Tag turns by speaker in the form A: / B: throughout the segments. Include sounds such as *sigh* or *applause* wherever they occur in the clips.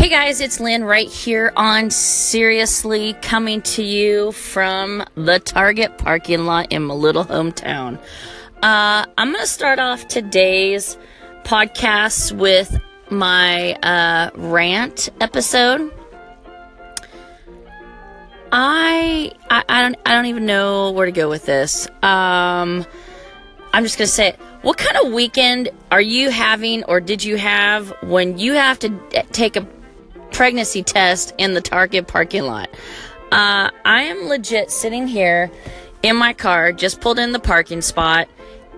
A: Hey guys, it's Lynn right here on Seriously coming to you from the Target parking lot in my little hometown. Uh, I'm going to start off today's podcast with my uh, rant episode. I, I I don't I don't even know where to go with this. Um, I'm just gonna say. What kind of weekend are you having, or did you have when you have to take a pregnancy test in the Target parking lot? Uh, I am legit sitting here in my car, just pulled in the parking spot,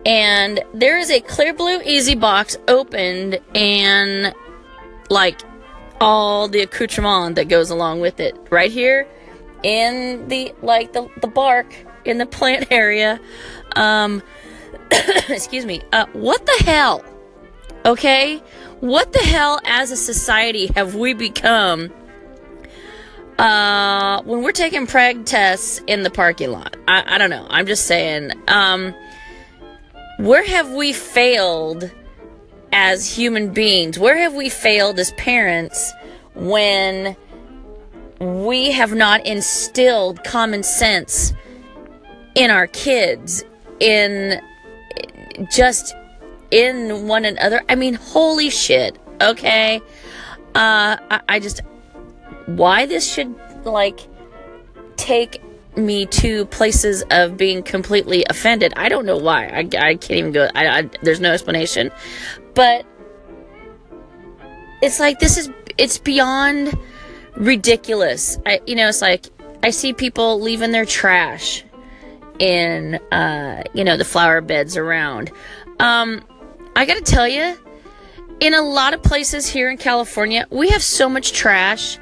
A: and there is a Clearblue Easy box opened and like all the accoutrement that goes along with it right here in the like the, the bark in the plant *laughs* area. Um *coughs* excuse me. Uh what the hell okay? What the hell as a society have we become uh when we're taking preg tests in the parking lot? I, I don't know. I'm just saying um where have we failed as human beings? Where have we failed as parents when we have not instilled common sense in our kids, in just in one another? I mean, holy shit, okay? Uh, I, I just, why this should, like, take me to places of being completely offended. I don't know why. I, I can't even go. I, I, there's no explanation. But it's like this is it's beyond ridiculous. I you know, it's like I see people leaving their trash in uh, you know, the flower beds around. Um I got to tell you, in a lot of places here in California, we have so much trash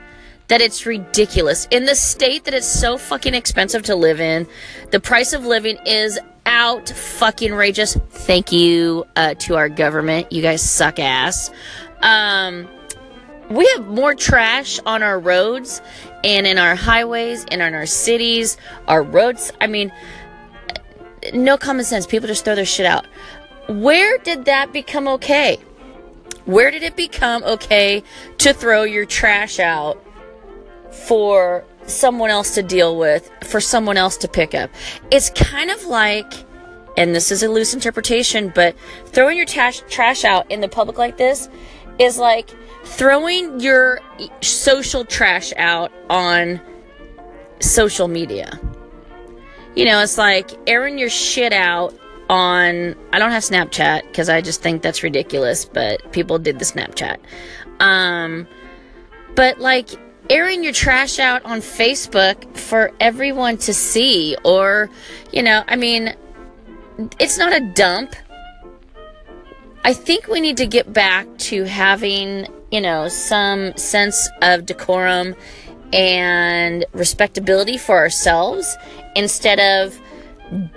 A: that it's ridiculous. In the state that it's so fucking expensive to live in, the price of living is out fucking outrageous. Thank you uh, to our government. You guys suck ass. Um, we have more trash on our roads and in our highways and in our cities, our roads. I mean, no common sense. People just throw their shit out. Where did that become okay? Where did it become okay to throw your trash out for someone else to deal with, for someone else to pick up? It's kind of like and this is a loose interpretation, but throwing your trash trash out in the public like this is like throwing your social trash out on social media. You know, it's like airing your shit out on I don't have Snapchat because I just think that's ridiculous, but people did the Snapchat. Um but like airing your trash out on Facebook for everyone to see or you know, I mean it's not a dump. I think we need to get back to having, you know, some sense of decorum and respectability for ourselves instead of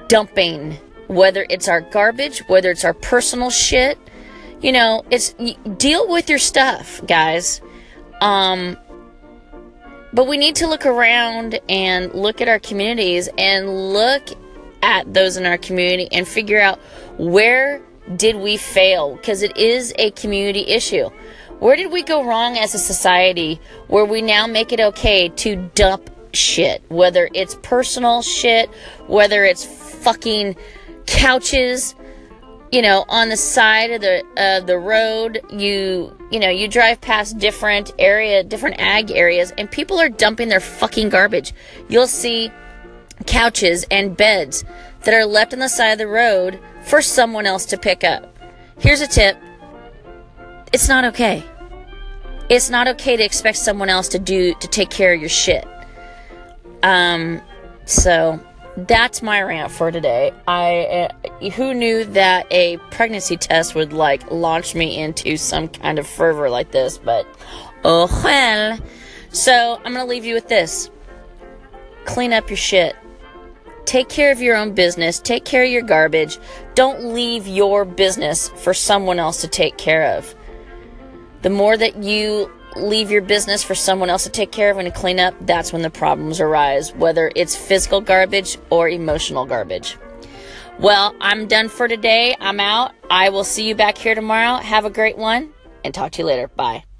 A: dumping whether it's our garbage, whether it's our personal shit. You know, it's deal with your stuff, guys. Um but we need to look around and look at our communities and look at those in our community and figure out where did we fail because it is a community issue. Where did we go wrong as a society where we now make it okay to dump shit, whether it's personal shit, whether it's fucking couches, you know, on the side of the the road, you you know, you drive past different area, different ag areas, and people are dumping their fucking garbage. You'll see couches and beds that are left on the side of the road for someone else to pick up. Here's a tip it's not okay. It's not okay to expect someone else to do to take care of your shit. Um so that's my rant for today. I uh, who knew that a pregnancy test would like launch me into some kind of fervor like this, but oh well. So, I'm going to leave you with this. Clean up your shit. Take care of your own business. Take care of your garbage. Don't leave your business for someone else to take care of. The more that you leave your business for someone else to take care of and to clean up, that's when the problems arise, whether it's physical garbage or emotional garbage. Well, I'm done for today. I'm out. I will see you back here tomorrow. Have a great one and talk to you later. Bye.